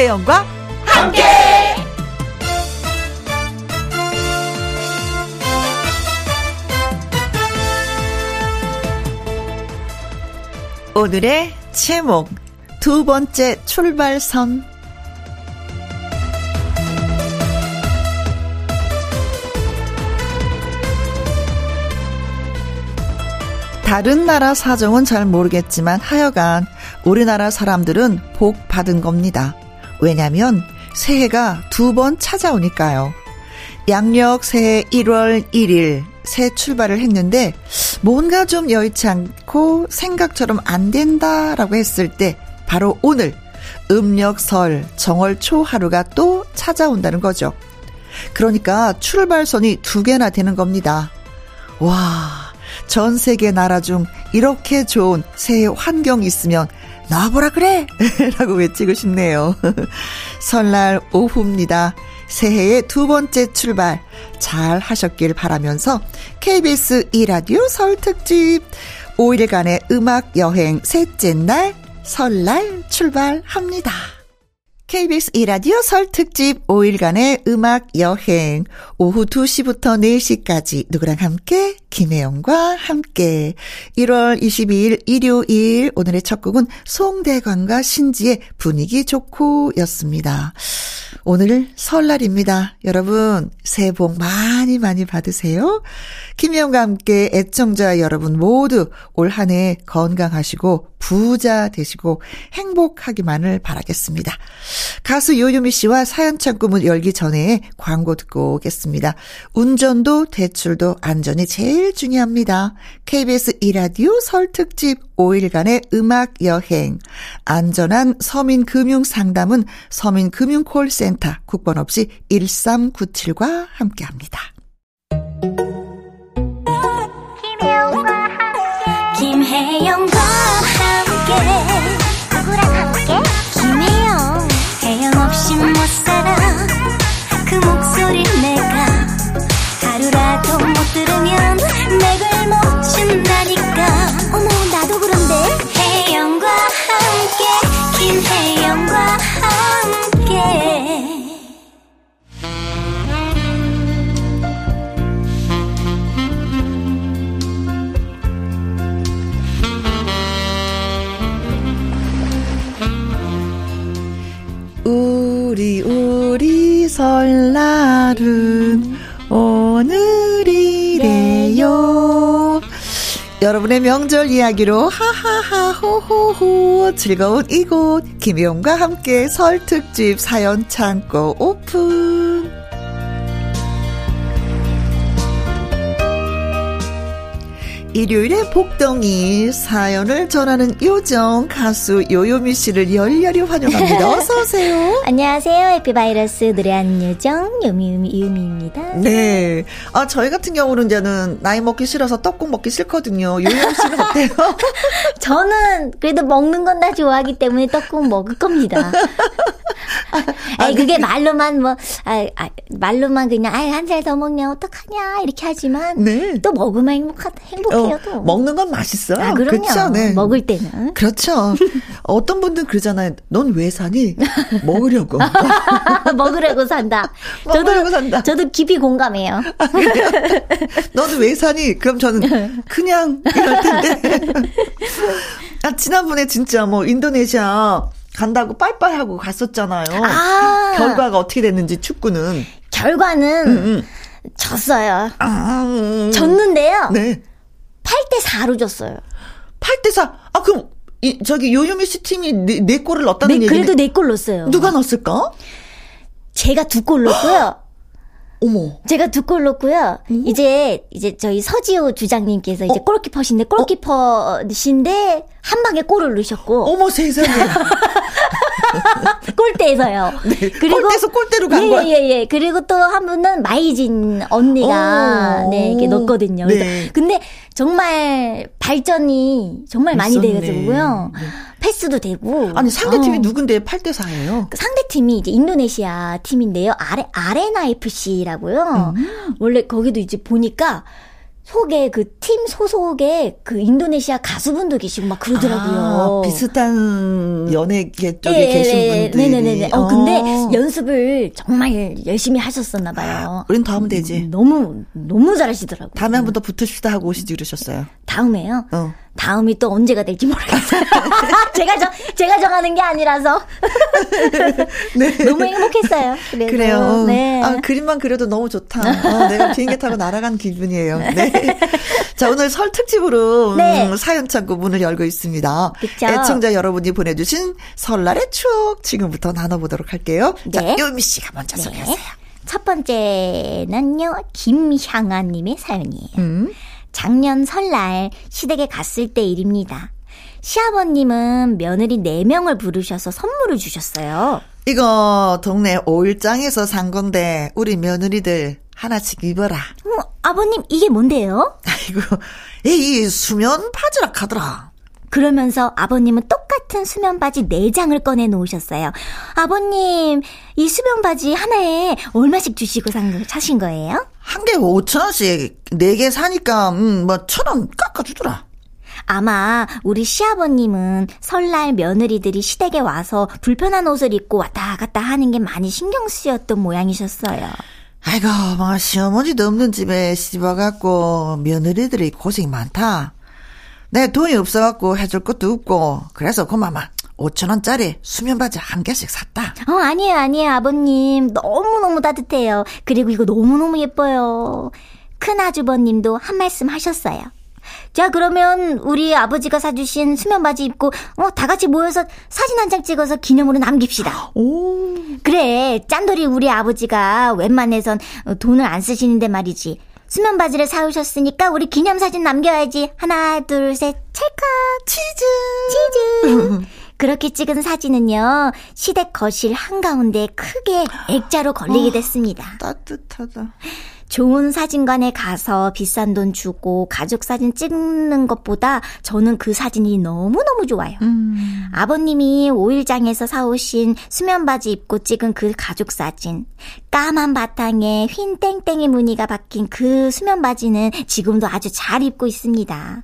김혜영과 함께. 오늘의 제목 두 번째 출발선 다른 나라 사정은 잘 모르겠지만 하여간 우리나라 사람들은 복 받은 겁니다. 왜냐면 새해가 두 번 찾아오니까요. 양력 새해 1월 1일 새 출발을 했는데 뭔가 좀 여의치 않고 생각처럼 안 된다라고 했을 때 바로 오늘 음력 설 정월 초 하루가 또 찾아온다는 거죠. 그러니까 출발선이 두 개나 되는 겁니다. 와, 전 세계 나라 중 이렇게 좋은 새해 환경이 있으면 나와보라 그래! 라고 외치고 싶네요. 설날 오후입니다. 새해의 두 번째 출발 잘 하셨길 바라면서 KBS 이라디오 설 특집 5일간의 음악 여행 셋째 날 설날 출발합니다. KBS 이라디오 설 특집 5일간의 음악 여행 오후 2시부터 4시까지 누구랑 함께 김혜영과 함께 1월 22일 일요일 오늘의 첫 곡은 송대관과 신지의 분위기 좋고 였습니다. 오늘 설날입니다. 여러분 새해 복 많이 많이 받으세요. 김혜영과 함께 애청자 여러분 모두 올 한 해 건강하시고 부자 되시고 행복하기만을 바라겠습니다. 가수 요요미 씨와 사연 창구문 열기 전에 광고 듣고 오겠습니다. 운전도 대출도 안전이 제일 중요합니다. KBS 이라디오 설 특집 5일간의 음악 여행. 안전한 서민 금융 상담은 서민 금융 콜센터 국번 없이 1397과 함께 합니다. 여러분의 명절 이야기로 하하하 호호호 즐거운 이곳 김혜영과 함께 설 특집 사연 창고 오픈. 일요일에 복덩이 사연을 전하는 요정 가수 요요미 씨를 열렬히 환영합니다. 어서 오세요. 안녕하세요. happy virus 노래하는 요정 요미요미 요요미입니다. 네. 아, 저희 같은 경우는 이제는 나이 먹기 싫어서 떡국 먹기 싫거든요. 요요미 씨는 어때요? 저는 그래도 먹는 건 다 좋아하기 때문에 떡국 먹을 겁니다. 아니 그게 말로만 뭐 아, 아, 말로만 그냥 아 한 살 더 먹냐 어떡하냐 이렇게 하지만 네. 또 먹으면 행복하 행복해요 또. 어, 먹는 건 맛있어요. 아, 그럼요. 그렇죠? 네. 먹을 때는. 그렇죠. 어떤 분들은 그러잖아요. 넌 왜 사니? 먹으려고. 먹으려고 산다. 먹으려고 산다. 저도 깊이 공감해요. 너는 왜 사니? 그럼 저는 그냥 이럴 텐데. 아, 지난번에 진짜 뭐 인도네시아 간다고 빨빨 하고 갔었잖아요. 아. 결과가 어떻게 됐는지 축구는. 결과는 음, 음. 졌어요. 아, 음. 졌는데요. 네. 8대 4로 졌어요. 8대 4. 아, 그럼 이 저기 요요미 씨 팀이 네, 네 골을 넣었다는 네, 얘기는 그래도 4골 넣었어요. 누가 넣었을까? 제가 두 골 넣었고요. 어머. 제가 두 골 넣었고요. 이제 이제 저희 서지호 주장님께서 이제 어? 골키퍼신데 골키퍼신데 한 방에 골을 넣으셨고 어머 세상에. 골대에서요. 네, 골대에서 골대로 간 예, 거야? 예, 예. 그리고 또 한 분은 마이진 언니가 오. 네, 이렇게 넣었거든요. 그래서 네. 근데 정말 발전이 정말 많이 있었네. 돼가지고요. 네. 패스도 되고. 아니 상대팀이 어. 누군데 8대 4예요? 그 상대팀이 이제 인도네시아 팀인데요. 아레, 아레나 FC라고요. 음. 원래 거기도 이제 보니까 속에 그 팀 소속에 그 인도네시아 가수분도 계시고 막 그러더라고요. 아, 비슷한 연예계 쪽에 예, 계신 분들. 네네네. 어, 근데 어. 연습을 정말 열심히 하셨었나 봐요. 우린 더 하면 되지. 너무 너무 잘하시더라고요. 다음에 한 번 더 붙읍시다 하고 오시지 그러셨어요. 다음에요? 어. 다음이 또 언제가 될지 모르겠어요. 제가 정, 제가 정하는 게 아니라서. 네. 너무 행복했어요. 그래서. 그래요. 네. 아, 그림만 그려도 너무 좋다. 어, 내가 비행기 타고 날아간 기분이에요. 네. 자, 오늘 설 특집으로 네. 음, 사연 창고 문을 열고 있습니다. 그쵸? 애청자 여러분이 보내주신 설날의 추억 지금부터 나눠보도록 할게요. 네. 자, 요미 씨가 먼저 네. 소개하세요. 첫 번째는요, 김향아님의 사연이에요. 음. 작년 설날 시댁에 갔을 때 일입니다. 시아버님은 며느리 4명을 부르셔서 선물을 주셨어요. 이거 동네 오일장에서 산 건데 우리 며느리들 하나씩 입어라. 어, 아버님 이게 뭔데요? 아이고 이 수면 바지라 카더라. 그러면서 아버님은 똑같은 수면 바지 4장을 꺼내 놓으셨어요. 아버님, 이 수면 바지 하나에 얼마씩 주시고 산, 사신 거예요? 한 개 5천원씩, 4개 사니까, 음, 뭐, 천 원 깎아주더라. 아마 우리 시아버님은 설날 며느리들이 시댁에 와서 불편한 옷을 입고 왔다 갔다 하는 게 많이 신경 쓰였던 모양이셨어요. 아이고, 뭐, 시어머니도 없는 집에 시집 와갖고 며느리들이 고생이 많다. 내 돈이 없어갖고 해줄 것도 없고 그래서 고마마 5천 원짜리 수면 바지 한 개씩 샀다. 어, 아니에요, 아니에요, 아버님. 너무 너무 따뜻해요. 그리고 이거 너무 너무 예뻐요. 큰 아주버님도 한 말씀 하셨어요. 자, 그러면 우리 아버지가 사주신 수면 바지 입고, 어, 다 같이 모여서 사진 한 장 찍어서 기념으로 남깁시다. 오. 그래, 짠돌이 우리 아버지가 웬만해선 돈을 안 쓰시는데 말이지. 수면 바지를 사오셨으니까 우리 기념사진 남겨야지. 하나, 둘, 셋, 찰칵. 치즈. 치즈. 그렇게 찍은 사진은요, 시댁 거실 한가운데 크게 액자로 걸리게 아, 됐습니다. 어, 따뜻하다. 좋은 사진관에 가서 비싼 돈 주고 가족 사진 찍는 것보다 저는 그 사진이 너무너무 좋아요. 음. 아버님이 오일장에서 사오신 수면 바지 입고 찍은 그 가족 사진. 까만 바탕에 흰 땡땡이 무늬가 박힌 그 수면 바지는 지금도 아주 잘 입고 있습니다.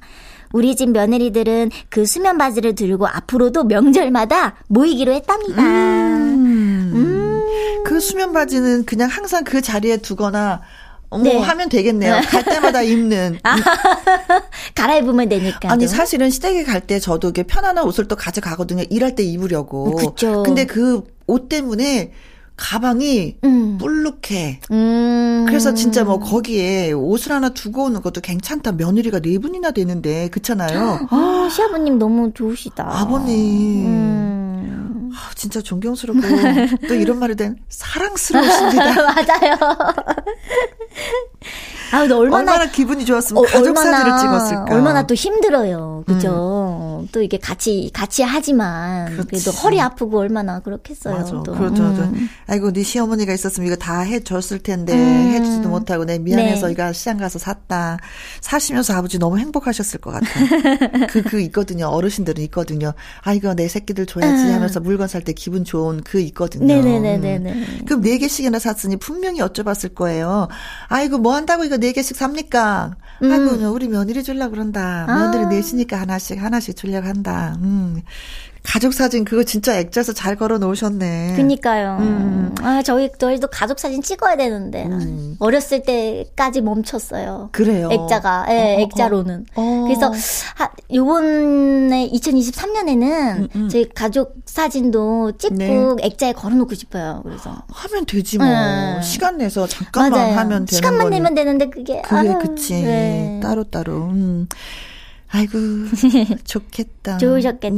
우리 집 며느리들은 그 수면 바지를 들고 앞으로도 명절마다 모이기로 했답니다. 음. 음. 그 수면 바지는 그냥 항상 그 자리에 두거나 뭐 네. 하면 되겠네요. 갈 때마다 입는. 아, 갈아입으면 되니까. 아니 사실은 시댁에 갈 때 저도 이게 편안한 옷을 또 가져가거든요. 일할 때 입으려고. 그죠. 근데 그 옷 때문에 가방이 음. 불룩해. 음. 그래서 진짜 뭐 거기에 옷을 하나 두고 오는 것도 괜찮다. 며느리가 네 분이나 되는데 그렇잖아요. 아 시아버님 너무 좋으시다. 아버님. 음. 아, 진짜 존경스럽고 또 이런 말을 된 사랑스러우십니다. 맞아요. 아, 근데 얼마나, 얼마나 기분이 좋았으면 어, 가족 얼마나, 사진을 찍었을까. 얼마나 또 힘들어요. 그죠? 음. 또 이게 같이, 같이 하지만. 그렇지. 그래도 허리 아프고 얼마나 그렇겠어요. 맞아. 또. 그렇죠. 음. 아이고, 네 시어머니가 있었으면 이거 다 해줬을 텐데, 음. 해주지도 못하고, 내 미안해서 네. 이거 시장 가서 샀다. 사시면서 아버지 너무 행복하셨을 것 같아. 그, 그 있거든요. 어르신들은 있거든요. 아, 이거 내 새끼들 줘야지 음. 하면서 물건 살 때 기분 좋은 그 있거든요. 네네네네. 음. 그럼 네 개씩이나 샀으니 분명히 여쭤봤을 거예요. 아이고, 뭐 한다고 이거 네 개씩 삽니까? 음. 아이고, 우리 며느리 줄라 그런다. 며느리 아. 넷이니까 하나씩, 하나씩 줄려고 한다. 음. 가족 사진 그거 진짜 액자에서 잘 걸어 놓으셨네. 그니까요. 음. 아, 저희, 저희도 가족 사진 찍어야 되는데. 음. 어렸을 때까지 멈췄어요. 그래요? 액자가, 예, 네, 어, 액자로는. 어, 어. 그래서, 하, 요번에 2023년에는 음, 음, 저희 가족 사진도 찍고 네. 액자에 걸어 놓고 싶어요. 그래서. 하면 되지 뭐. 네. 시간 내서 잠깐만 맞아요. 하면 되는 시간만 내면 되는데 그게. 그게, 아, 그치. 네. 따로 따로. 음. 아이고 좋겠다. 좋으셨겠다.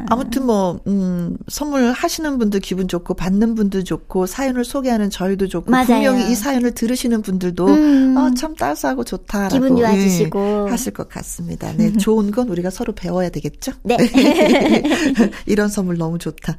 음, 아무튼 뭐 음, 선물 하시는 분도 기분 좋고 받는 분도 좋고 사연을 소개하는 저희도 좋고 맞아요. 분명히 이 사연을 들으시는 분들도 음. 어, 참 따스하고 좋다라고 기분 좋아지시고 네, 하실 것 같습니다. 네, 좋은 건 우리가 서로 배워야 되겠죠? 네. 이런 선물 너무 좋다.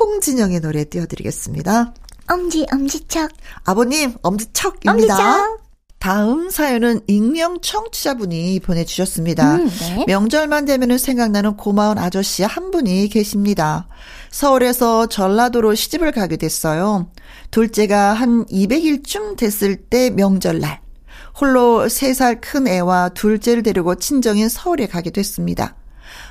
홍진영의 노래 띄워드리겠습니다. 엄지 엄지척. 아버님 엄지척입니다. 엄지척. 다음 사연은 익명 청취자분이 보내주셨습니다. 음, 네. 명절만 되면 생각나는 고마운 아저씨 한 분이 계십니다. 서울에서 전라도로 시집을 가게 됐어요. 둘째가 한 200일쯤 됐을 때 명절날. 홀로 3살 큰 애와 둘째를 데리고 친정인 서울에 가게 됐습니다.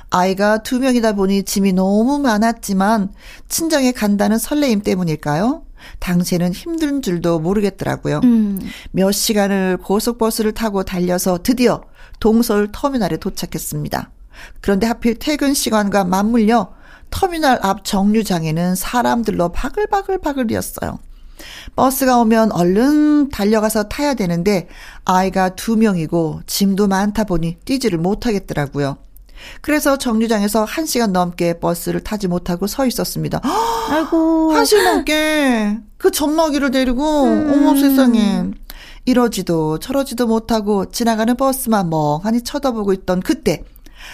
아이가 두 명이다 보니 짐이 너무 많았지만 친정에 간다는 설레임 때문일까요? 당시에는 힘든 줄도 모르겠더라고요. 음. 몇 시간을 고속버스를 타고 달려서 드디어 동서울 터미널에 도착했습니다. 그런데 하필 퇴근 시간과 맞물려 터미널 앞 정류장에는 사람들로 바글바글바글이었어요. 버스가 오면 얼른 달려가서 타야 되는데 아이가 두 명이고 짐도 많다 보니 뛰지를 못하겠더라고요. 그래서 정류장에서 한 시간 넘게 버스를 타지 못하고 서 있었습니다. 아이고. 한 시간 넘게 그 젖먹이를 데리고 음. 어머 세상에. 이러지도 저러지도 못하고 지나가는 버스만 멍하니 쳐다보고 있던 그때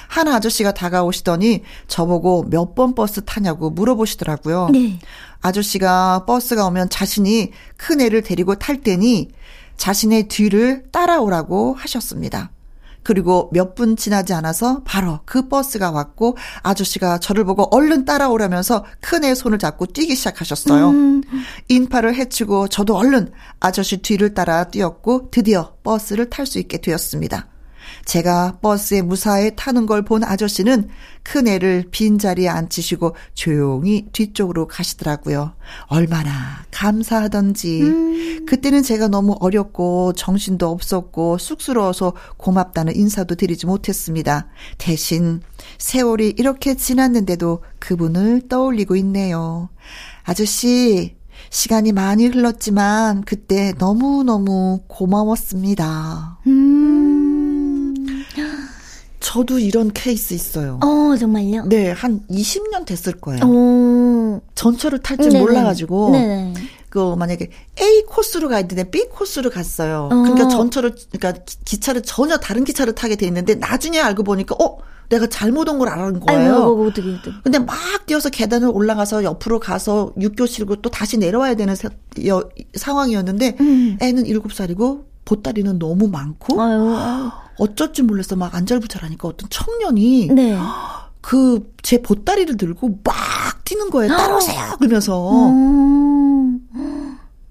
한 아저씨가 다가오시더니 저보고 몇 번 버스 타냐고 물어보시더라고요. 네. 아저씨가 버스가 오면 자신이 큰 애를 데리고 탈 테니 자신의 뒤를 따라오라고 하셨습니다. 그리고 몇 분 지나지 않아서 바로 그 버스가 왔고 아저씨가 저를 보고 얼른 따라오라면서 큰애 손을 잡고 뛰기 시작하셨어요. 음. 인파를 헤치고 저도 얼른 아저씨 뒤를 따라 뛰었고 드디어 버스를 탈 수 있게 되었습니다. 제가 버스에 무사히 타는 걸 본 아저씨는 큰애를 빈자리에 앉히시고 조용히 뒤쪽으로 가시더라고요. 얼마나 감사하던지. 음. 그때는 제가 너무 어렸고 정신도 없었고 쑥스러워서 고맙다는 인사도 드리지 못했습니다. 대신 세월이 이렇게 지났는데도 그분을 떠올리고 있네요. 아저씨, 시간이 많이 흘렀지만 그때 너무너무 고마웠습니다. 음. 저도 이런 케이스 있어요. 어, 정말요? 네, 한 20년 됐을 거예요. 오. 전철을 탈 줄 몰라가지고. 네네. 그 만약에 A 코스로 가야 되는데 B 코스로 갔어요. 어. 그러니까 전철을 그러니까 기차를 전혀 다른 기차를 타게 돼 있는데 나중에 알고 보니까 어 내가 잘못 온 걸 알은 거예요. 아이고, 어떻게, 어떻게. 근데 막 뛰어서 계단을 올라가서 옆으로 가서 6교시고 또 다시 내려와야 되는 사, 여, 상황이었는데 음. 애는 7살이고 보따리는 너무 많고 아유, 아유. 어쩔 줄 몰라서 막 안절부절하니까 어떤 청년이 네. 그제 보따리를 들고 막 뛰는 거예요. 따라오세요. 그러면서 음.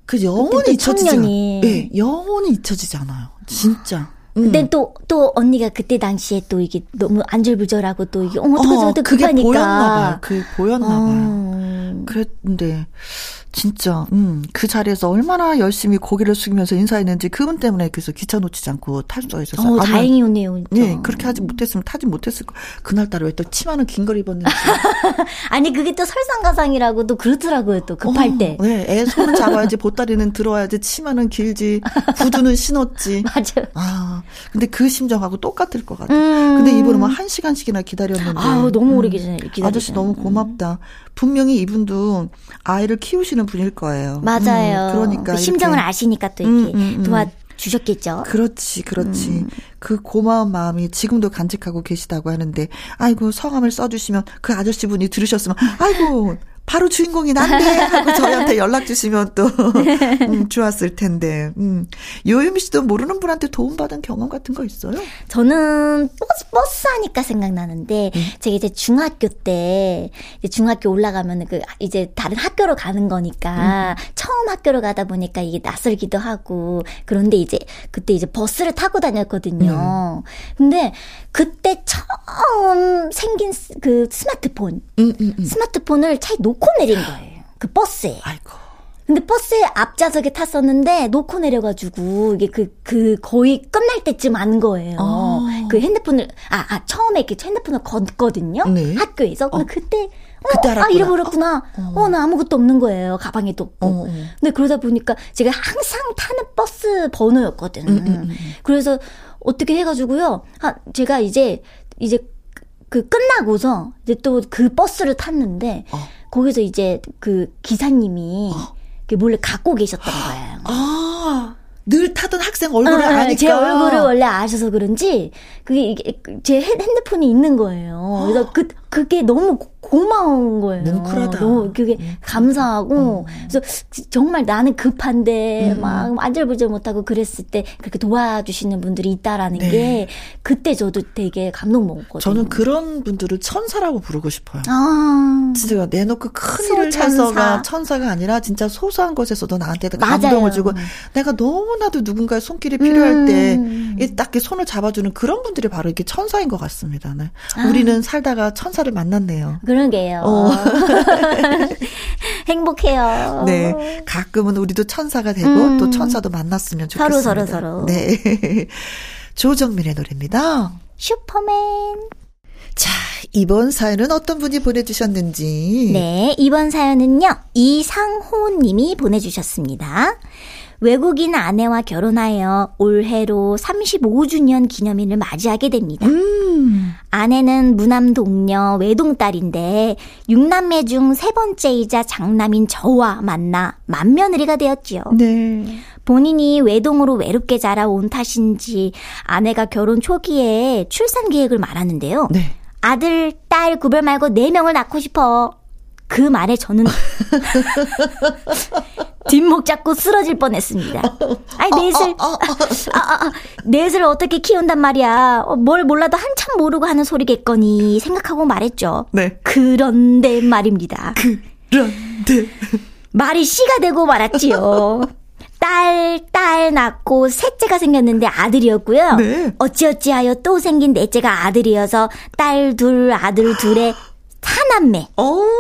그 영원히 잊혀지지 않아요. 네, 영원히 잊혀지지 않아요. 진짜. 근데 음. 또, 또 언니가 그때 당시에 또 이게 너무 안절부절하고 또 이게, 어머, 어떡하지, 어, 어떡하니까. 그게 보였나봐요. 그게 보였나봐요. 어. 그랬는데, 진짜, 음, 그 자리에서 얼마나 열심히 고개를 숙이면서 인사했는지 그분 때문에 그래서 기차 놓치지 않고 탈 수가 있었어요. 어, 다행이었네요. 네, 그렇게 하지 못했으면 타지 못했을 거. 그날따라 왜 또 치마는 긴 걸 입었는지. 아니, 그게 또 설상가상이라고 또 그렇더라고요, 또 급할 어, 때. 네, 애 손은 잡아야지, 보따리는 들어야지, 치마는 길지, 구두는 신었지. 맞아요. 아, 근데 그 심정하고 똑같을 것 같아. 음. 근데 이분은 뭐한 시간씩이나 기다렸는데. 아 너무 오래 기다렸 아저씨 너무 고맙다. 분명히 이분도 아이를 키우시는 분일 거예요. 맞아요. 음, 그러니까. 그 심정을 아시니까 또 이렇게 음, 음, 음. 도와 주셨겠죠. 그렇지, 그렇지. 음. 그 고마운 마음이 지금도 간직하고 계시다고 하는데, 아이고, 성함을 써주시면 그 아저씨 분이 들으셨으면, 아이고, 바로 주인공이 난데 하고 저희한테 연락 주시면 또 음, 좋았을 텐데. 음. 요유미 씨도 모르는 분한테 도움받은 경험 같은 거 있어요? 저는 버스, 버스 하니까 생각나는데 음. 제가 이제 중학교 때 이제 중학교 올라가면 그 이제 다른 학교로 가는 거니까 음. 처음 학교로 가다 보니까 이게 낯설기도 하고 그런데 이제 그때 이제 버스를 타고 다녔거든요. 음. 근데 그때 처음 생긴 그 스마트폰 음, 음, 스마트폰을 차에 놓고 놓고 내린 거예요. 그 버스에. 아이고. 근데 버스에 앞좌석에 탔었는데 놓고 내려가지고 이게 그, 그 거의 끝날 때쯤 안 거예요. 어. 그 핸드폰을, 아, 아, 처음에 이렇게 핸드폰을 걷거든요. 네. 학교에서. 어. 그때, 어, 그때 아, 잃어버렸구나. 어, 어. 나 아무것도 없는 거예요. 가방에도 없고. 어, 어. 근데 그러다 보니까 제가 항상 타는 버스 번호였거든. 음, 음, 음. 음. 그래서 어떻게 해가지고요. 아, 제가 이제, 이제 그 끝나고서 이제 또 그 버스를 탔는데, 어. 거기서 이제 그 기사님이 어. 몰래 갖고 계셨던 거예요. 아. 늘 타던 학생 얼굴을 아, 아니까 제 얼굴을 원래 아셔서 그런지 그게 이게 제 핸드폰이 있는 거예요. 그래서 그 그게 너무 고마운 거예요. 뭉클하다. 너무 그게 감사하고 음. 그래서 정말 나는 급한데 음. 막 안절부절 못하고 그랬을 때 그렇게 도와주시는 분들이 있다라는 네. 게 그때 저도 되게 감동 먹었거든요. 저는 그런 분들을 천사라고 부르고 싶어요. 아. 진짜 내놓고 큰 일을 해서가 천사가 아니라 진짜 소소한 것에서도 나한테 감동을 주고 내가 너무나도 누군가의 손길이 필요할 음. 때딱 손을 잡아주는 그런 분들이 바로 이렇게 천사인 것 같습니다. 네. 아. 우리는 살다가 천사를 만났네요. 그러게요. 어. 행복해요. 네. 가끔은 우리도 천사가 되고 음. 또 천사도 만났으면 좋겠습니다. 서로 서로 서로. 네. 조정민의 노래입니다. 슈퍼맨. 자, 이번 사연은 어떤 분이 보내주셨는지. 네, 이번 사연은요, 이상호 님이 보내주셨습니다. 외국인 아내와 결혼하여 올해로 35주년 기념일을 맞이하게 됩니다. 음. 아내는 무남 동녀 외동딸인데 6남매 중 세 번째이자 장남인 저와 만나 맏며느리가 되었지요. 네. 본인이 외동으로 외롭게 자라온 탓인지 아내가 결혼 초기에 출산 계획을 말하는데요. 네. 아들, 딸 구별 말고 4명을 낳고 싶어. 그 말에 저는 뒷목 잡고 쓰러질 뻔했습니다. 아니 넷을 아, 아, 아, 넷을 어떻게 키운단 말이야. 어, 뭘 몰라도 한참 모르고 하는 소리겠거니 생각하고 말했죠. 네. 그런데 말입니다. 그런데 말이 씨가 되고 말았지요. 딸, 딸 낳고 셋째가 생겼는데 아들이었고요. 네. 어찌어찌하여 또 생긴 넷째가 아들이어서 딸 둘, 아들 둘에 사남매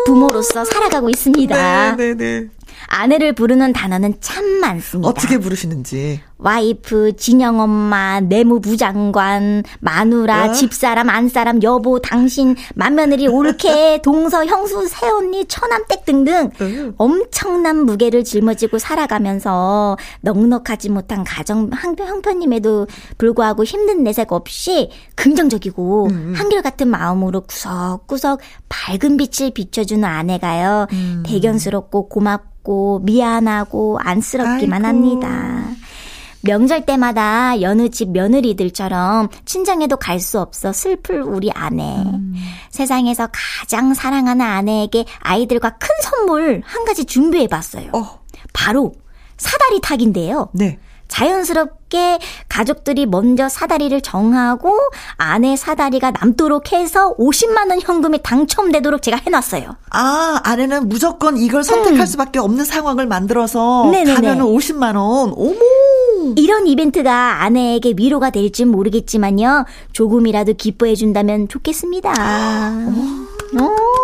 부모로서 살아가고 있습니다. 네, 네, 네. 아내를 부르는 단어는 참 많습니다. 어떻게 부르시는지. 와이프, 진영 엄마, 내무부 장관, 마누라, 어? 집사람, 안사람, 여보, 당신, 맏며느리, 올케, 동서, 형수, 새언니, 처남댁 등등 어? 엄청난 무게를 짊어지고 살아가면서 넉넉하지 못한 가정 형편임에도 불구하고 힘든 내색 없이 긍정적이고 음. 음. 한결같은 마음으로 구석구석 밝은 빛을 비춰주는 아내가요. 음. 대견스럽고 고맙고 미안하고 안쓰럽기만 아이고. 합니다. 명절 때마다 여느 집 며느리들처럼 친정에도 갈 수 없어 슬플 우리 아내. 음. 세상에서 가장 사랑하는 아내에게 아이들과 큰 선물 한 가지 준비해 봤어요. 어. 바로 사다리 타기인데요. 네. 자연스럽게 가족들이 먼저 사다리를 정하고 아내 사다리가 남도록 해서 50만 원 현금이 당첨되도록 제가 해놨어요. 아 아내는 무조건 이걸 선택할 음. 수밖에 없는 상황을 만들어서 네네네. 가면은 50만 원. 어머. 이런 이벤트가 아내에게 위로가 될진 모르겠지만요. 조금이라도 기뻐해 준다면 좋겠습니다. 어. 어.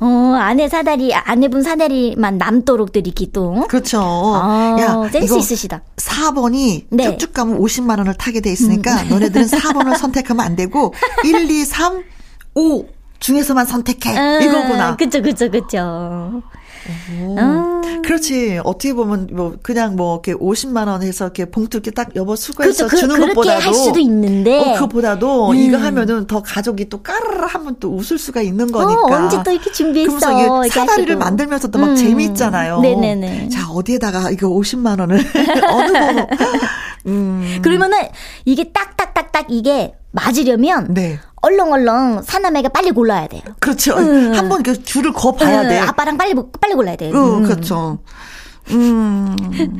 어, 아내 사다리, 아내분 사다리만 남도록 드리기 또. 그렇죠. 아, 야, 센스 있으시다. 4번이 네. 쭉쭉 가면 50만 원을 타게 돼 있으니까 음. 너네들은 4번을 선택하면 안 되고 1, 2, 3, 5 중에서만 선택해. 음, 이거구나. 그쵸, 그쵸, 그쵸. 아. 그렇지. 어떻게 보면 뭐 그냥 뭐 이렇게 50만 원 해서 이렇게 봉투 이렇게 딱 여보 수고해서 그렇죠. 주는 그, 것보다도 할 수도 있는데 어, 그보다도 음. 이거 하면은 더 가족이 또 까르르 하면 또 웃을 수가 있는 거니까. 어, 언제 또 이렇게 준비했어. 이게 사다리를 하시고. 만들면서도 막 음. 재미있잖아요. 네네네. 자 어디에다가 이거 50만 원을 어느 번호. 음. 그러면은 이게 딱딱딱딱 이게 맞으려면 네. 얼렁얼렁 사남매가 빨리 골라야 돼요. 그렇죠. 음. 한번 줄을 거 봐야 음, 돼. 아빠랑 빨리 빨리 골라야 돼. 음, 그렇죠. 음.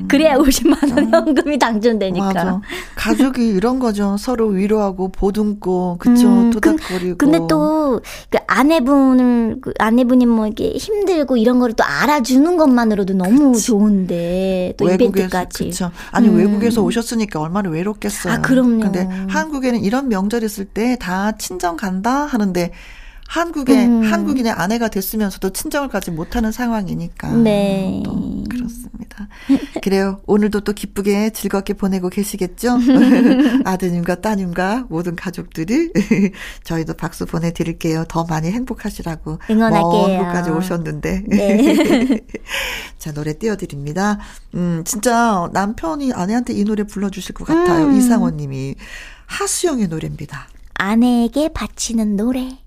그래야 50만 원 현금이 당첨되니까. 맞아. 가족이 이런 거죠. 서로 위로하고 보듬고 그쵸 음, 토닥거리고. 근데 또 그 아내분을 그 아내분이 뭐 이렇게 힘들고 이런 거를 또 알아주는 것만으로도 너무 그치. 좋은데 또 외국에서, 이벤트까지. 그렇죠. 아니 음. 외국에서 오셨으니까 얼마나 외롭겠어요. 아 그럼요. 근데 한국에는 이런 명절 있을 때 다 친정 간다 하는데 한국의 음. 한국인의 아내가 됐으면서도 친정을 가지 못하는 상황이니까. 네. 또 그렇습니다. 그래요. 오늘도 또 기쁘게 즐겁게 보내고 계시겠죠? 아드님과 따님과 모든 가족들이 저희도 박수 보내드릴게요. 더 많이 행복하시라고. 응원할게요. 먼 곳까지 오셨는데. 네. 자 노래 띄워드립니다. 음 진짜 남편이 아내한테 이 노래 불러주실 것 같아요. 음. 이상호님이 하수영의 노래입니다. 아내에게 바치는 노래.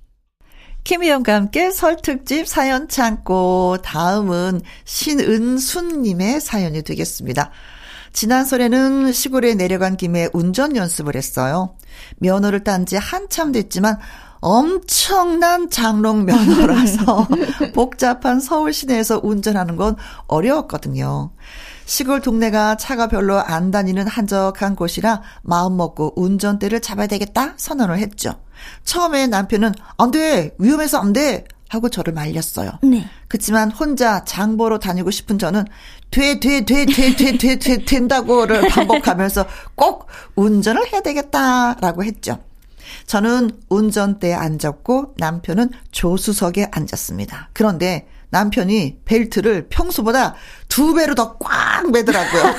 김희영과 함께 설특집 사연 창고 다음은 신은순님의 사연이 되겠습니다. 지난 설에는 시골에 내려간 김에 운전 연습을 했어요. 면허를 딴 지 한참 됐지만 엄청난 장롱 면허라서 복잡한 서울 시내에서 운전하는 건 어려웠거든요. 시골 동네가 차가 별로 안 다니는 한적한 곳이라 마음 먹고 운전대를 잡아야 되겠다 선언을 했죠. 처음에 남편은 안 돼! 위험해서 안 돼! 하고 저를 말렸어요. 네. 그치만 혼자 장보러 다니고 싶은 저는 돼, 돼, 돼, 돼, 돼, 돼, 돼, 된다고를 반복하면서 꼭 운전을 해야 되겠다라고 했죠. 저는 운전대에 앉았고 남편은 조수석에 앉았습니다. 그런데 남편이 벨트를 평소보다 두 배로 더 꽉 매더라고요.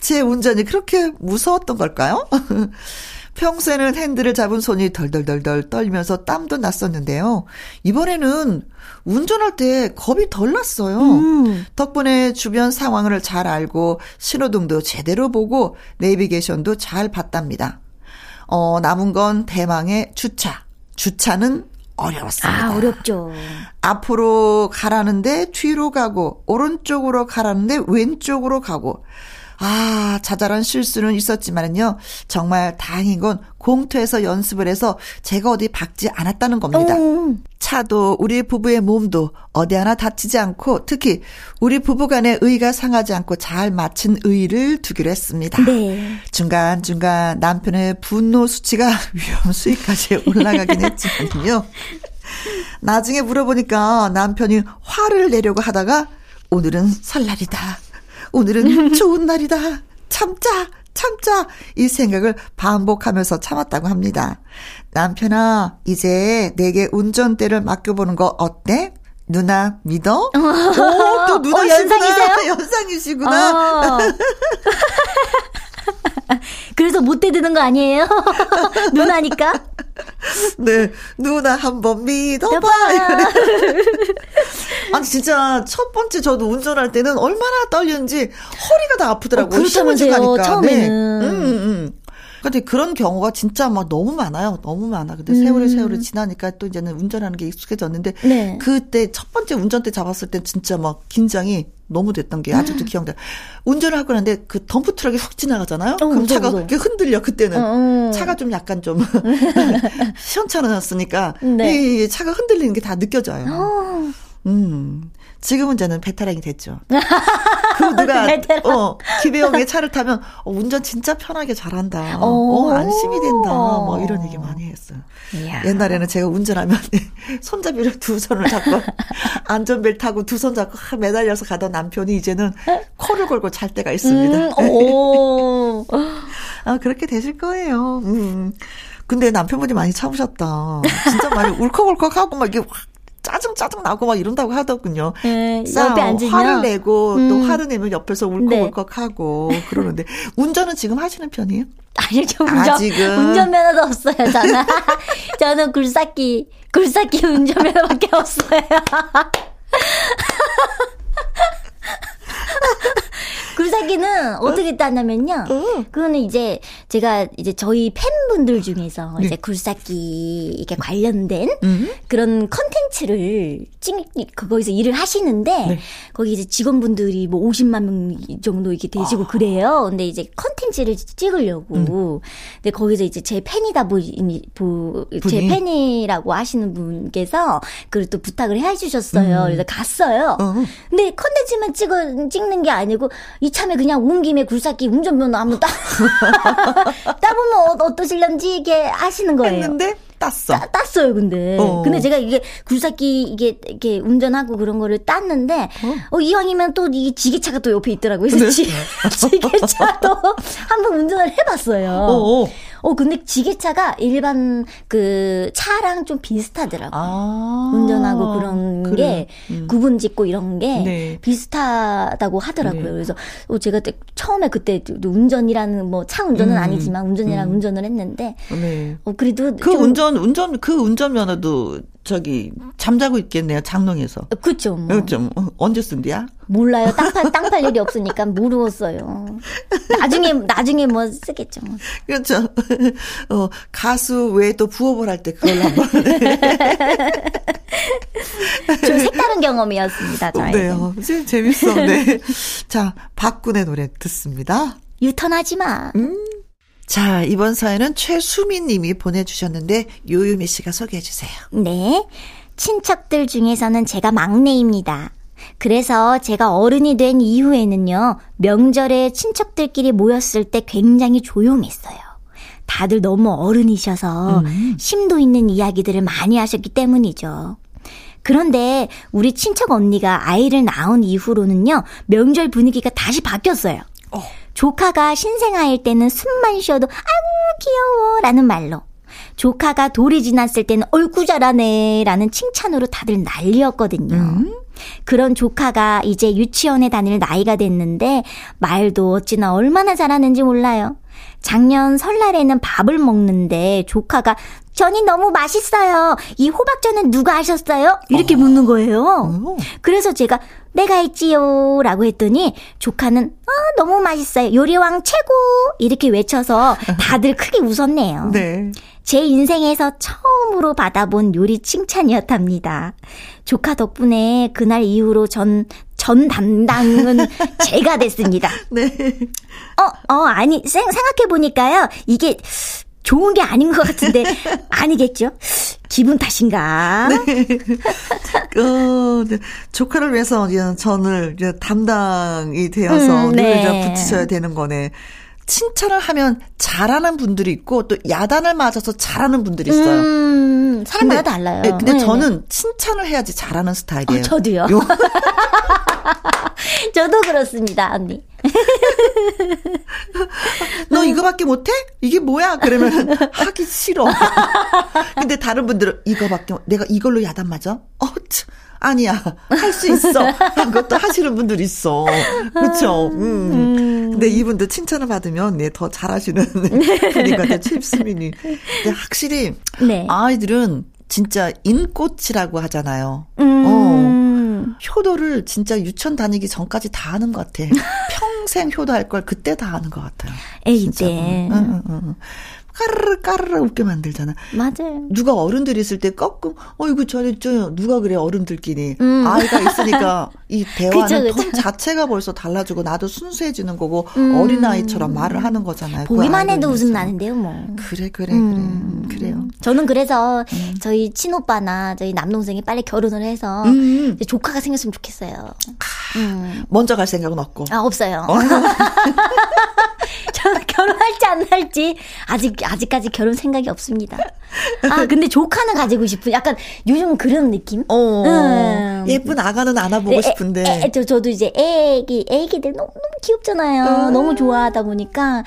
제 운전이 그렇게 무서웠던 걸까요? 평소에는 핸들을 잡은 손이 덜덜덜덜 떨면서 땀도 났었는데요. 이번에는 운전할 때 겁이 덜 났어요. 음. 덕분에 주변 상황을 잘 알고 신호등도 제대로 보고 내비게이션도 잘 봤답니다. 어, 남은 건 대망의 주차. 주차는 어려웠습니다. 아, 어렵죠. 앞으로 가라는데 뒤로 가고, 오른쪽으로 가라는데 왼쪽으로 가고, 아, 자잘한 실수는 있었지만은요, 정말 다행인 건 공터에서 연습을 해서 제가 어디 박지 않았다는 겁니다. 오. 차도 우리 부부의 몸도 어디 하나 다치지 않고 특히 우리 부부 간의 의가 상하지 않고 잘 맞춘 의를 두기로 했습니다. 네. 중간중간 남편의 분노 수치가 위험 수위까지 올라가긴 했지만요. 나중에 물어보니까 남편이 화를 내려고 하다가 오늘은 설날이다. 오늘은 좋은 날이다. 참자, 참자. 이 생각을 반복하면서 참았다고 합니다. 남편아, 이제 내게 운전대를 맡겨보는 거 어때? 누나 믿어? 오, 또 누나 어, 연상이세요? 연상이시구나. 어. 그래서 못 대드는 거 아니에요? 누나니까? 네, 누나 한번 믿어봐. 아니, 진짜 첫 번째 저도 운전할 때는 얼마나 떨리는지 허리가 다 아프더라고요. 어, 그렇다면서요, 처음에는. 네. 음, 음. 근데 그런 경우가 진짜 막 너무 많아요. 너무 많아. 근데 음. 세월이 세월이 지나니까 또 이제는 운전하는 게 익숙해졌는데 네. 그때 첫 번째 운전대 잡았을 때 진짜 막 긴장이 너무 됐던 게 아직도 음. 기억나. 운전을 하고 나는데 그 덤프 트럭이 훅 지나가잖아요. 어, 그럼 무서워, 차가 무서워. 흔들려 그때는 어, 어. 차가 좀 약간 좀 시원찮았으니까 네. 이 차가 흔들리는 게 다 느껴져요. 어. 음. 지금은 저는 베테랑이 됐죠. 그 누가 어 기배형의 차를 타면 어, 운전 진짜 편하게 잘한다. 어 안심이 된다. 뭐 이런 얘기 많이 했어요. 이야. 옛날에는 제가 운전하면 손잡이를 두 손을 잡고 안전벨트 타고 두 손 잡고 매달려서 가던 남편이 이제는 코를 골고 잘 때가 있습니다. 음, 오. 아 그렇게 되실 거예요. 음. 근데 남편분이 많이 참으셨다. 진짜 많이 울컥울컥하고 막 이게 확 짜증 짜증 나고 막 이런다고 하더군요. 네, 옆에 앉으면 화를 내고 음. 또 화를 내면 옆에서 울컥울컥하고 네. 그러는데 운전은 지금 하시는 편이에요? 아니요, 운전 아직은. 운전면허도 없어요. 저는 저는 굴삭기 굴삭기 운전면허밖에 없어요. 굴삭기는 어떻게 따냐면요. 어. 그거는 이제 제가 이제 저희 팬분들 중에서 네. 이제 굴삭기 이게 관련된 음. 그런 컨텐츠를 찍 그거에서 일을 하시는데 네. 거기 이제 직원분들이 뭐 50만 명 정도 이렇게 되시고 아. 그래요. 근데 이제 컨텐츠를 찍으려고 음. 근데 거기서 이제 제 팬이다 보니 제 팬이라고 하시는 분께서 그걸 또 부탁을 해 주셨어요. 음. 그래서 갔어요. 어. 근데 컨텐츠만 찍어 찍는 게 아니고 이 참에 그냥 온 김에 굴삭기 운전면허 한번 따, 따보면 어, 떠실런지 이게 하시는 거예요. 했는데 땄어. 따, 땄어요, 근데. 어. 근데 제가 이게 굴삭기 이게 이렇게 운전하고 그런 거를 땄는데 어, 어 이왕이면 또 이 지게차가 또 옆에 있더라고요. 그래서 지, 지게차도 한 번 운전을 해봤어요. 어, 어. 어, 근데 지게차가 일반 그 차랑 좀 비슷하더라고요. 아~ 운전하고 그런 그래. 게 음. 구분 짓고 이런 게 네. 비슷하다고 하더라고요. 네. 그래서 어, 제가 처음에 그때 운전이라는 뭐 차 운전은 음. 아니지만 운전이랑 음. 운전을 했는데 네. 어, 그래도 그 운전 운전 그 운전 면허도 저기 잠자고 있겠네요 장롱에서. 그렇죠. 뭐. 그렇죠. 언제 쓴디야? 몰라요. 땅팔 땅팔 일이 없으니까 모르었어요. 나중에 나중에 뭐 쓰겠죠. 그렇죠. 어 가수 외에 또 부업을 할 때 그걸 한번. 좀 색다른 경험이었습니다. 저희. 네요. 재밌어. 네. 자 박군의 노래 듣습니다. 유턴하지 마. 음. 자, 이번 사연은 최수민 님이 보내주셨는데, 요유미 씨가 소개해 주세요. 네. 친척들 중에서는 제가 막내입니다. 그래서 제가 어른이 된 이후에는요, 명절에 친척들끼리 모였을 때 굉장히 조용했어요. 다들 너무 어른이셔서 음. 심도 있는 이야기들을 많이 하셨기 때문이죠. 그런데 우리 친척 언니가 아이를 낳은 이후로는요, 명절 분위기가 다시 바뀌었어요. 어. 조카가 신생아일 때는 숨만 쉬어도 아이고 귀여워 라는 말로 조카가 돌이 지났을 때는 얼구 잘하네 라는 칭찬으로 다들 난리였거든요. 음? 그런 조카가 이제 유치원에 다닐 나이가 됐는데 말도 어찌나 얼마나 잘하는지 몰라요. 작년 설날에는 밥을 먹는데 조카가 전이 너무 맛있어요. 이 호박전은 누가 하셨어요? 이렇게 어. 묻는 거예요. 어. 그래서 제가 내가 했지요. 라고 했더니 조카는 아, 너무 맛있어요. 요리왕 최고! 이렇게 외쳐서 다들 크게 웃었네요. 네. 제 인생에서 처음으로 받아본 요리 칭찬이었답니다. 조카 덕분에 그날 이후로 전, 전 담당은 제가 됐습니다. 네. 어, 어, 아니, 생각해보니까요. 이게 좋은 게 아닌 것 같은데 아니겠죠? 기분 탓인가? 네. 어, 네. 조카를 위해서 전을 담당이 되어서 음, 네. 붙이셔야 되는 거네. 칭찬을 하면 잘하는 분들이 있고 또 야단을 맞아서 잘하는 분들이 있어요. 음, 사람마다 근데, 달라요. 네, 근데 네네. 저는 칭찬을 해야지 잘하는 스타일이에요. 어, 저도요. 저도 그렇습니다, 언니. 너 이거밖에 못해? 이게 뭐야? 그러면 하기 싫어. 근데 다른 분들은 이거밖에 내가 이걸로 야단 맞아? 어, 참. 아니야 할 수 있어 한 것도 하시는 분들 있어 그렇죠 음. 음. 근데 이분들 칭찬을 받으면 네 더 잘하시는 분인 것 같아요 칩스민이 근데 확실히 네. 아이들은 진짜 인꽃이라고 하잖아요 음. 어. 효도를 진짜 유치원 다니기 전까지 다 하는 것 같아. 평생 효도할 걸 그때 다 하는 것 같아요. 에이 때. 응, 응, 응. 까르르 까르르 웃게 만들잖아. 맞아요. 누가 어른들 있을 때 꺾고 어이구 저저 누가 그래 어른들끼리 음. 아이가 있으니까 이 대화는. 톤 자체가 벌써 달라지고 나도 순수해지는 거고 음. 어린 아이처럼 말을 하는 거잖아요. 그 보기만 해도 웃음 나는데요, 뭐. 그래 그래 음. 그래 그래요. 저는 그래서 음. 저희 친오빠나 저희 남동생이 빨리 결혼을 해서 음. 조카가 생겼으면 좋겠어요. 음. 먼저 갈 생각은 없고. 아 없어요. 어? 저 결혼할지 안 할지 아직 아직까지 결혼 생각이 없습니다. 아 근데 조카는 가지고 싶은 약간 요즘 그런 느낌? 어. 음. 예쁜 아가는 안아보고 싶은데. 애, 애, 저 저도 이제 애기 애기들 너무 너무 귀엽잖아요. 음. 너무 좋아하다 보니까.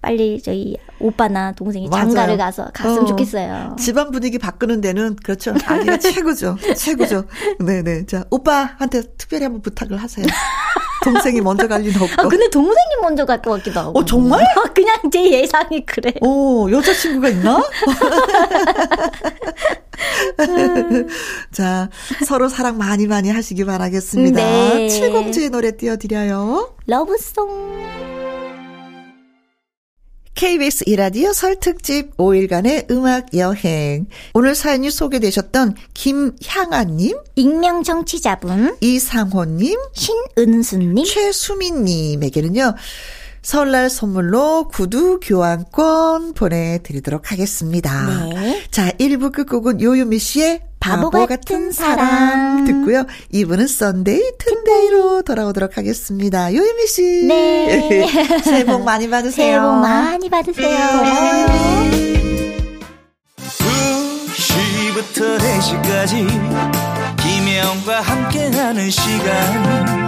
빨리 저희 오빠나 동생이 맞아요. 장가를 가서 갔으면 어. 좋겠어요. 집안 분위기 바꾸는 데는 그렇죠. 아기가 최고죠. 최고죠. 네네. 자, 오빠한테 특별히 한번 부탁을 하세요. 동생이 먼저 갈 리는 없고. 아, 근데 동생이 먼저 갈 것 같기도 하고. 어, 정말? 그냥 제 예상이 그래. 어, 여자친구가 있나? 자, 서로 사랑 많이 많이 하시기 바라겠습니다. 네. 7공주의 노래 띄워드려요. 러브송. KBS 이라디오 설 특집 5일간의 음악 여행. 오늘 사연이 소개되셨던 김향아님, 익명 청취자분, 이상호님, 신은수님, 최수민님에게는요, 설날 선물로 구두 교환권 보내드리도록 하겠습니다. 네. 자, 1부 끝곡은 요요미 씨의 바보, 바보 같은 사랑 듣고요. 2부는 Sunday 튼데이로 돌아오도록 하겠습니다. 요요미 씨. 네. 새해 복 많이 받으세요. 새해 복 많이 받으세요. 고마워요. 2시부터 4시까지 김혜영과 함께하는 시간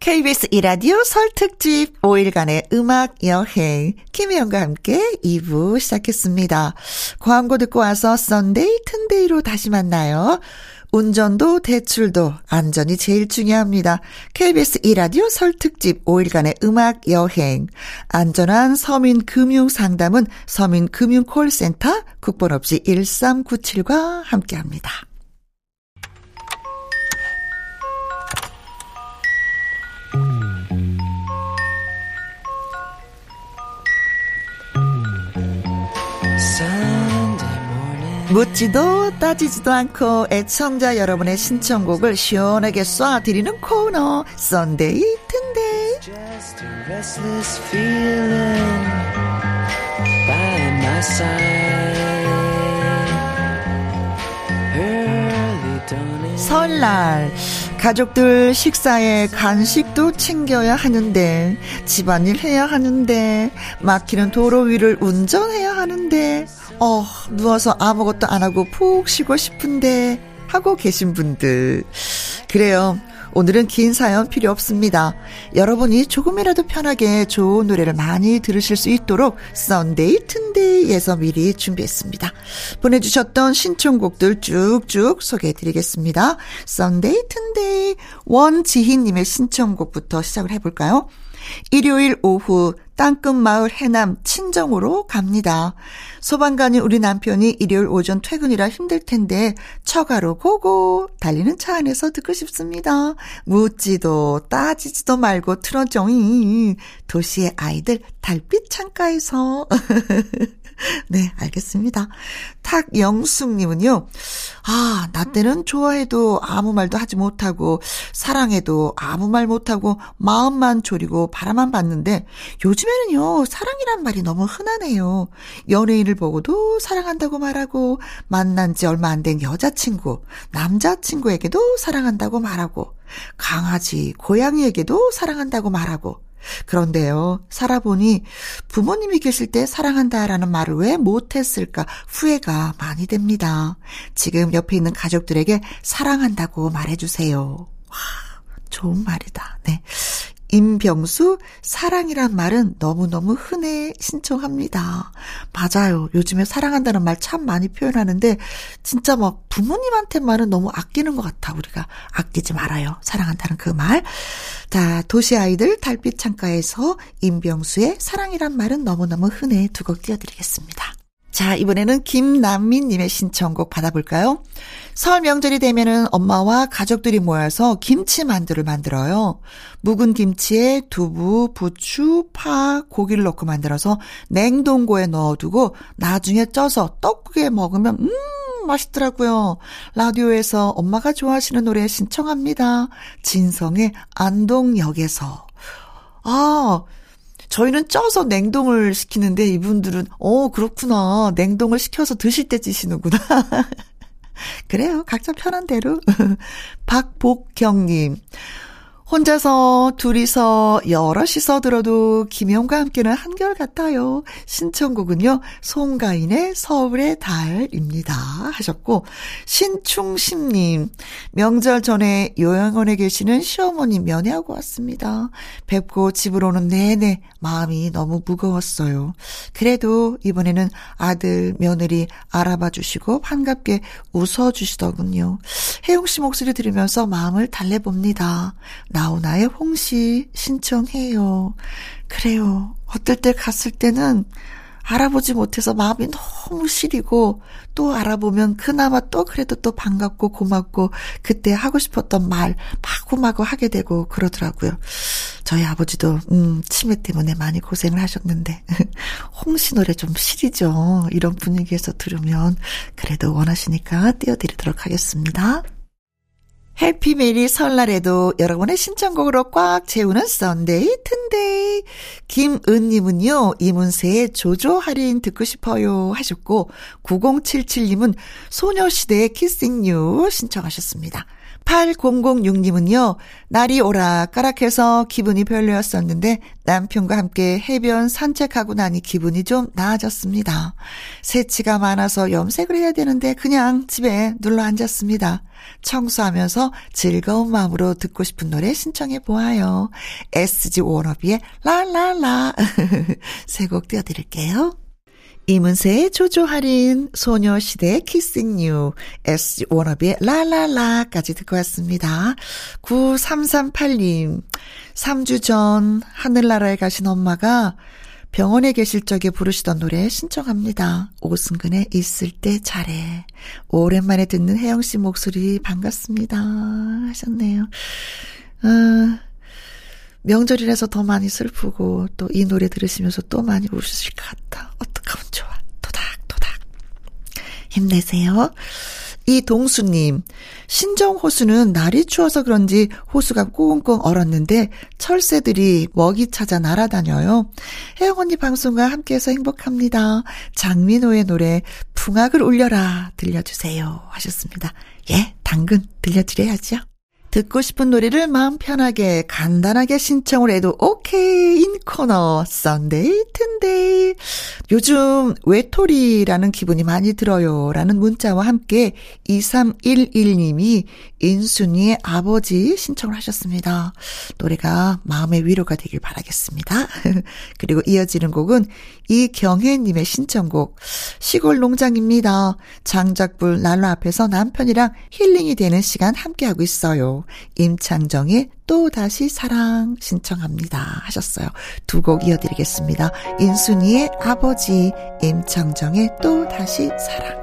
KBS 이라디오 설 특집 5일간의 음악 여행 김혜영과 함께 2부 시작했습니다. 광고 듣고 와서 Sunday 튼데이로 다시 만나요. 운전도 대출도 안전이 제일 중요합니다. KBS 이라디오 설 특집 5일간의 음악 여행 안전한 서민 금융 상담은 서민 금융 콜센터 국번 없이 1397과 함께 합니다. 묻지도 따지지도 않고 애청자 여러분의 신청곡을 시원하게 쏴드리는 코너 Sunday 튼데이 설날 가족들 식사에 간식도 챙겨야 하는데 집안일 해야 하는데 막히는 도로 위를 운전해야 하는데 어, 누워서 아무것도 안 하고 푹 쉬고 싶은데 하고 계신 분들. 그래요. 오늘은 긴 사연 필요 없습니다. 여러분이 조금이라도 편하게 좋은 노래를 많이 들으실 수 있도록 Sunday 튼데이에서 미리 준비했습니다. 보내주셨던 신청곡들 쭉쭉 소개해드리겠습니다. Sunday 튼데이 원지희님의 신청곡부터 시작을 해볼까요? 일요일 오후 땅끝마을 해남 친정으로 갑니다. 소방관이 우리 남편이 일요일 오전 퇴근이라 힘들 텐데 처가로 고고 달리는 차 안에서 듣고 싶습니다. 묻지도 따지지도 말고 틀어줘이 도시의 아이들 달빛 창가에서 네, 알겠습니다. 탁영숙님은요, 아, 나 때는 좋아해도 아무 말도 하지 못하고, 사랑해도 아무 말 못하고, 마음만 졸이고, 바라만 봤는데, 요즘에는요, 사랑이란 말이 너무 흔하네요. 연예인을 보고도 사랑한다고 말하고, 만난 지 얼마 안 된 여자친구, 남자친구에게도 사랑한다고 말하고, 강아지, 고양이에게도 사랑한다고 말하고, 그런데요, 살아보니 부모님이 계실 때 사랑한다라는 말을 왜 못했을까 후회가 많이 됩니다. 지금 옆에 있는 가족들에게 사랑한다고 말해주세요. 와, 좋은 말이다. 네. 임병수 사랑이란 말은 너무너무 흔해 신청합니다. 맞아요. 요즘에 사랑한다는 말 참 많이 표현하는데 진짜 막 부모님한테만은 너무 아끼는 것 같아. 우리가 아끼지 말아요. 사랑한다는 그 말. 자, 도시 아이들 달빛 창가에서 임병수의 사랑이란 말은 너무너무 흔해 두 곡 띄워드리겠습니다. 자, 이번에는 김남민님의 신청곡 받아볼까요? 설 명절이 되면은 엄마와 가족들이 모여서 김치 만두를 만들어요. 묵은 김치에 두부, 부추, 파, 고기를 넣고 만들어서 냉동고에 넣어두고 나중에 쪄서 떡국에 먹으면 음 맛있더라고요. 라디오에서 엄마가 좋아하시는 노래 신청합니다. 진성의 안동역에서. 아, 저희는 쪄서 냉동을 시키는데 이분들은 어 그렇구나 냉동을 시켜서 드실 때 찌시는구나. 그래요. 각자 편한 대로. 박복경님. 혼자서, 둘이서, 여럿이서 들어도 김영과 함께는 한결같아요. 신청곡은요, 송가인의 서울의 달입니다. 하셨고, 신충심님, 명절 전에 요양원에 계시는 시어머니 면회하고 왔습니다. 뵙고 집으로 오는 내내 마음이 너무 무거웠어요. 그래도 이번에는 아들, 며느리 알아봐 주시고 반갑게 웃어 주시더군요. 혜용 씨 목소리 들으면서 마음을 달래봅니다. 나훈아의 홍시 신청해요. 그래요. 어떨 때 갔을 때는 알아보지 못해서 마음이 너무 시리고 또 알아보면 그나마 또 그래도 또 반갑고 고맙고 그때 하고 싶었던 말 마구마구 하게 되고 그러더라고요. 저희 아버지도 음 치매 때문에 많이 고생을 하셨는데 홍시 노래 좀 시리죠. 이런 분위기에서 들으면 그래도 원하시니까 띄워드리도록 하겠습니다. happy merry 설날에도 여러분의 신청곡으로 꽉 채우는 Sunday 튼데이. 김은님은요, 이문세의 조조 할인 듣고 싶어요 하셨고, 9077님은 소녀시대의 키싱 유 신청하셨습니다. 8006님은요, 날이 오락가락해서 기분이 별로였었는데 남편과 함께 해변 산책하고 나니 기분이 좀 나아졌습니다. 새치가 많아서 염색을 해야 되는데 그냥 집에 눌러 앉았습니다. 청소하면서 즐거운 마음으로 듣고 싶은 노래 신청해 보아요. SG 워너비의 라라라. 세곡 띄워드릴게요. 이문세의 조조 할인, 소녀시대의 키싱 유, SG 워너비의 라라라까지 듣고 왔습니다. 9338님, 3주 전 하늘나라에 가신 엄마가 병원에 계실 적에 부르시던 노래 신청합니다. 오승근의 있을 때 잘해. 오랜만에 듣는 혜영 씨 목소리 반갑습니다. 하셨네요. 어, 명절이라서 더 많이 슬프고 또 이 노래 들으시면서 또 많이 우실 것 같아. 어떡하면 좋아. 토닥토닥. 힘내세요. 이동수님, 신정 호수는 날이 추워서 그런지 호수가 꽁꽁 얼었는데 철새들이 먹이 찾아 날아다녀요. 혜영 언니 방송과 함께해서 행복합니다. 장민호의 노래 풍악을 울려라 들려주세요 하셨습니다. 예, 당근 들려드려야죠. 듣고 싶은 노래를 마음 편하게 간단하게 신청을 해도 오케이인 코너 Sunday 튼데이 요즘 외톨이라는 기분이 많이 들어요 라는 문자와 함께 2311님이 인순이의 아버지 신청을 하셨습니다. 노래가 마음의 위로가 되길 바라겠습니다. 그리고 이어지는 곡은 이경혜님의 신청곡 시골 농장입니다. 장작불 난로 앞에서 남편이랑 힐링이 되는 시간 함께하고 있어요. 임창정의 또 다시 사랑 신청합니다 하셨어요. 두 곡 이어드리겠습니다. 인순이의 아버지 임창정의 또 다시 사랑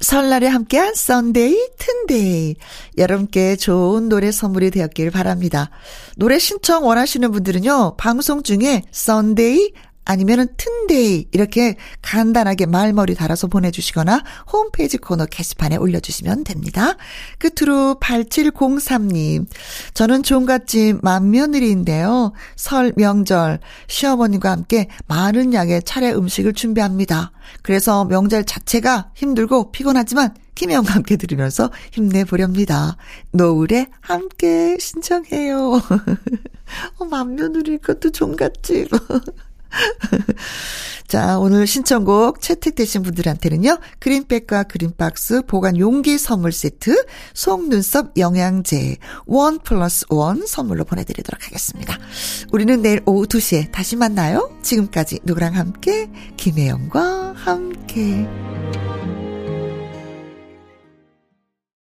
설날에 함께한 Sunday 튼데이 여러분께 좋은 노래 선물이 되었길 바랍니다. 노래 신청 원하시는 분들은요. 방송 중에 Sunday 아니면은 튼데이 이렇게 간단하게 말머리 달아서 보내주시거나 홈페이지 코너 게시판에 올려주시면 됩니다. 끝으로 8703님 저는 종갓집 맏며느리인데요. 설 명절 시어머님과 함께 많은 양의 차례 음식을 준비합니다. 그래서 명절 자체가 힘들고 피곤하지만 김혜영과 함께 들으면서 힘내보렵니다. 노을에 함께 신청해요. 어, 맏며느리 그것도 종갓집. 자, 오늘 신청곡 채택되신 분들한테는요, 그린백과 그린박스 보관 용기 선물 세트, 속눈썹 영양제, 원 플러스 원 선물로 보내드리도록 하겠습니다. 우리는 내일 오후 2시에 다시 만나요. 지금까지 누구랑 함께, 김혜영과 함께.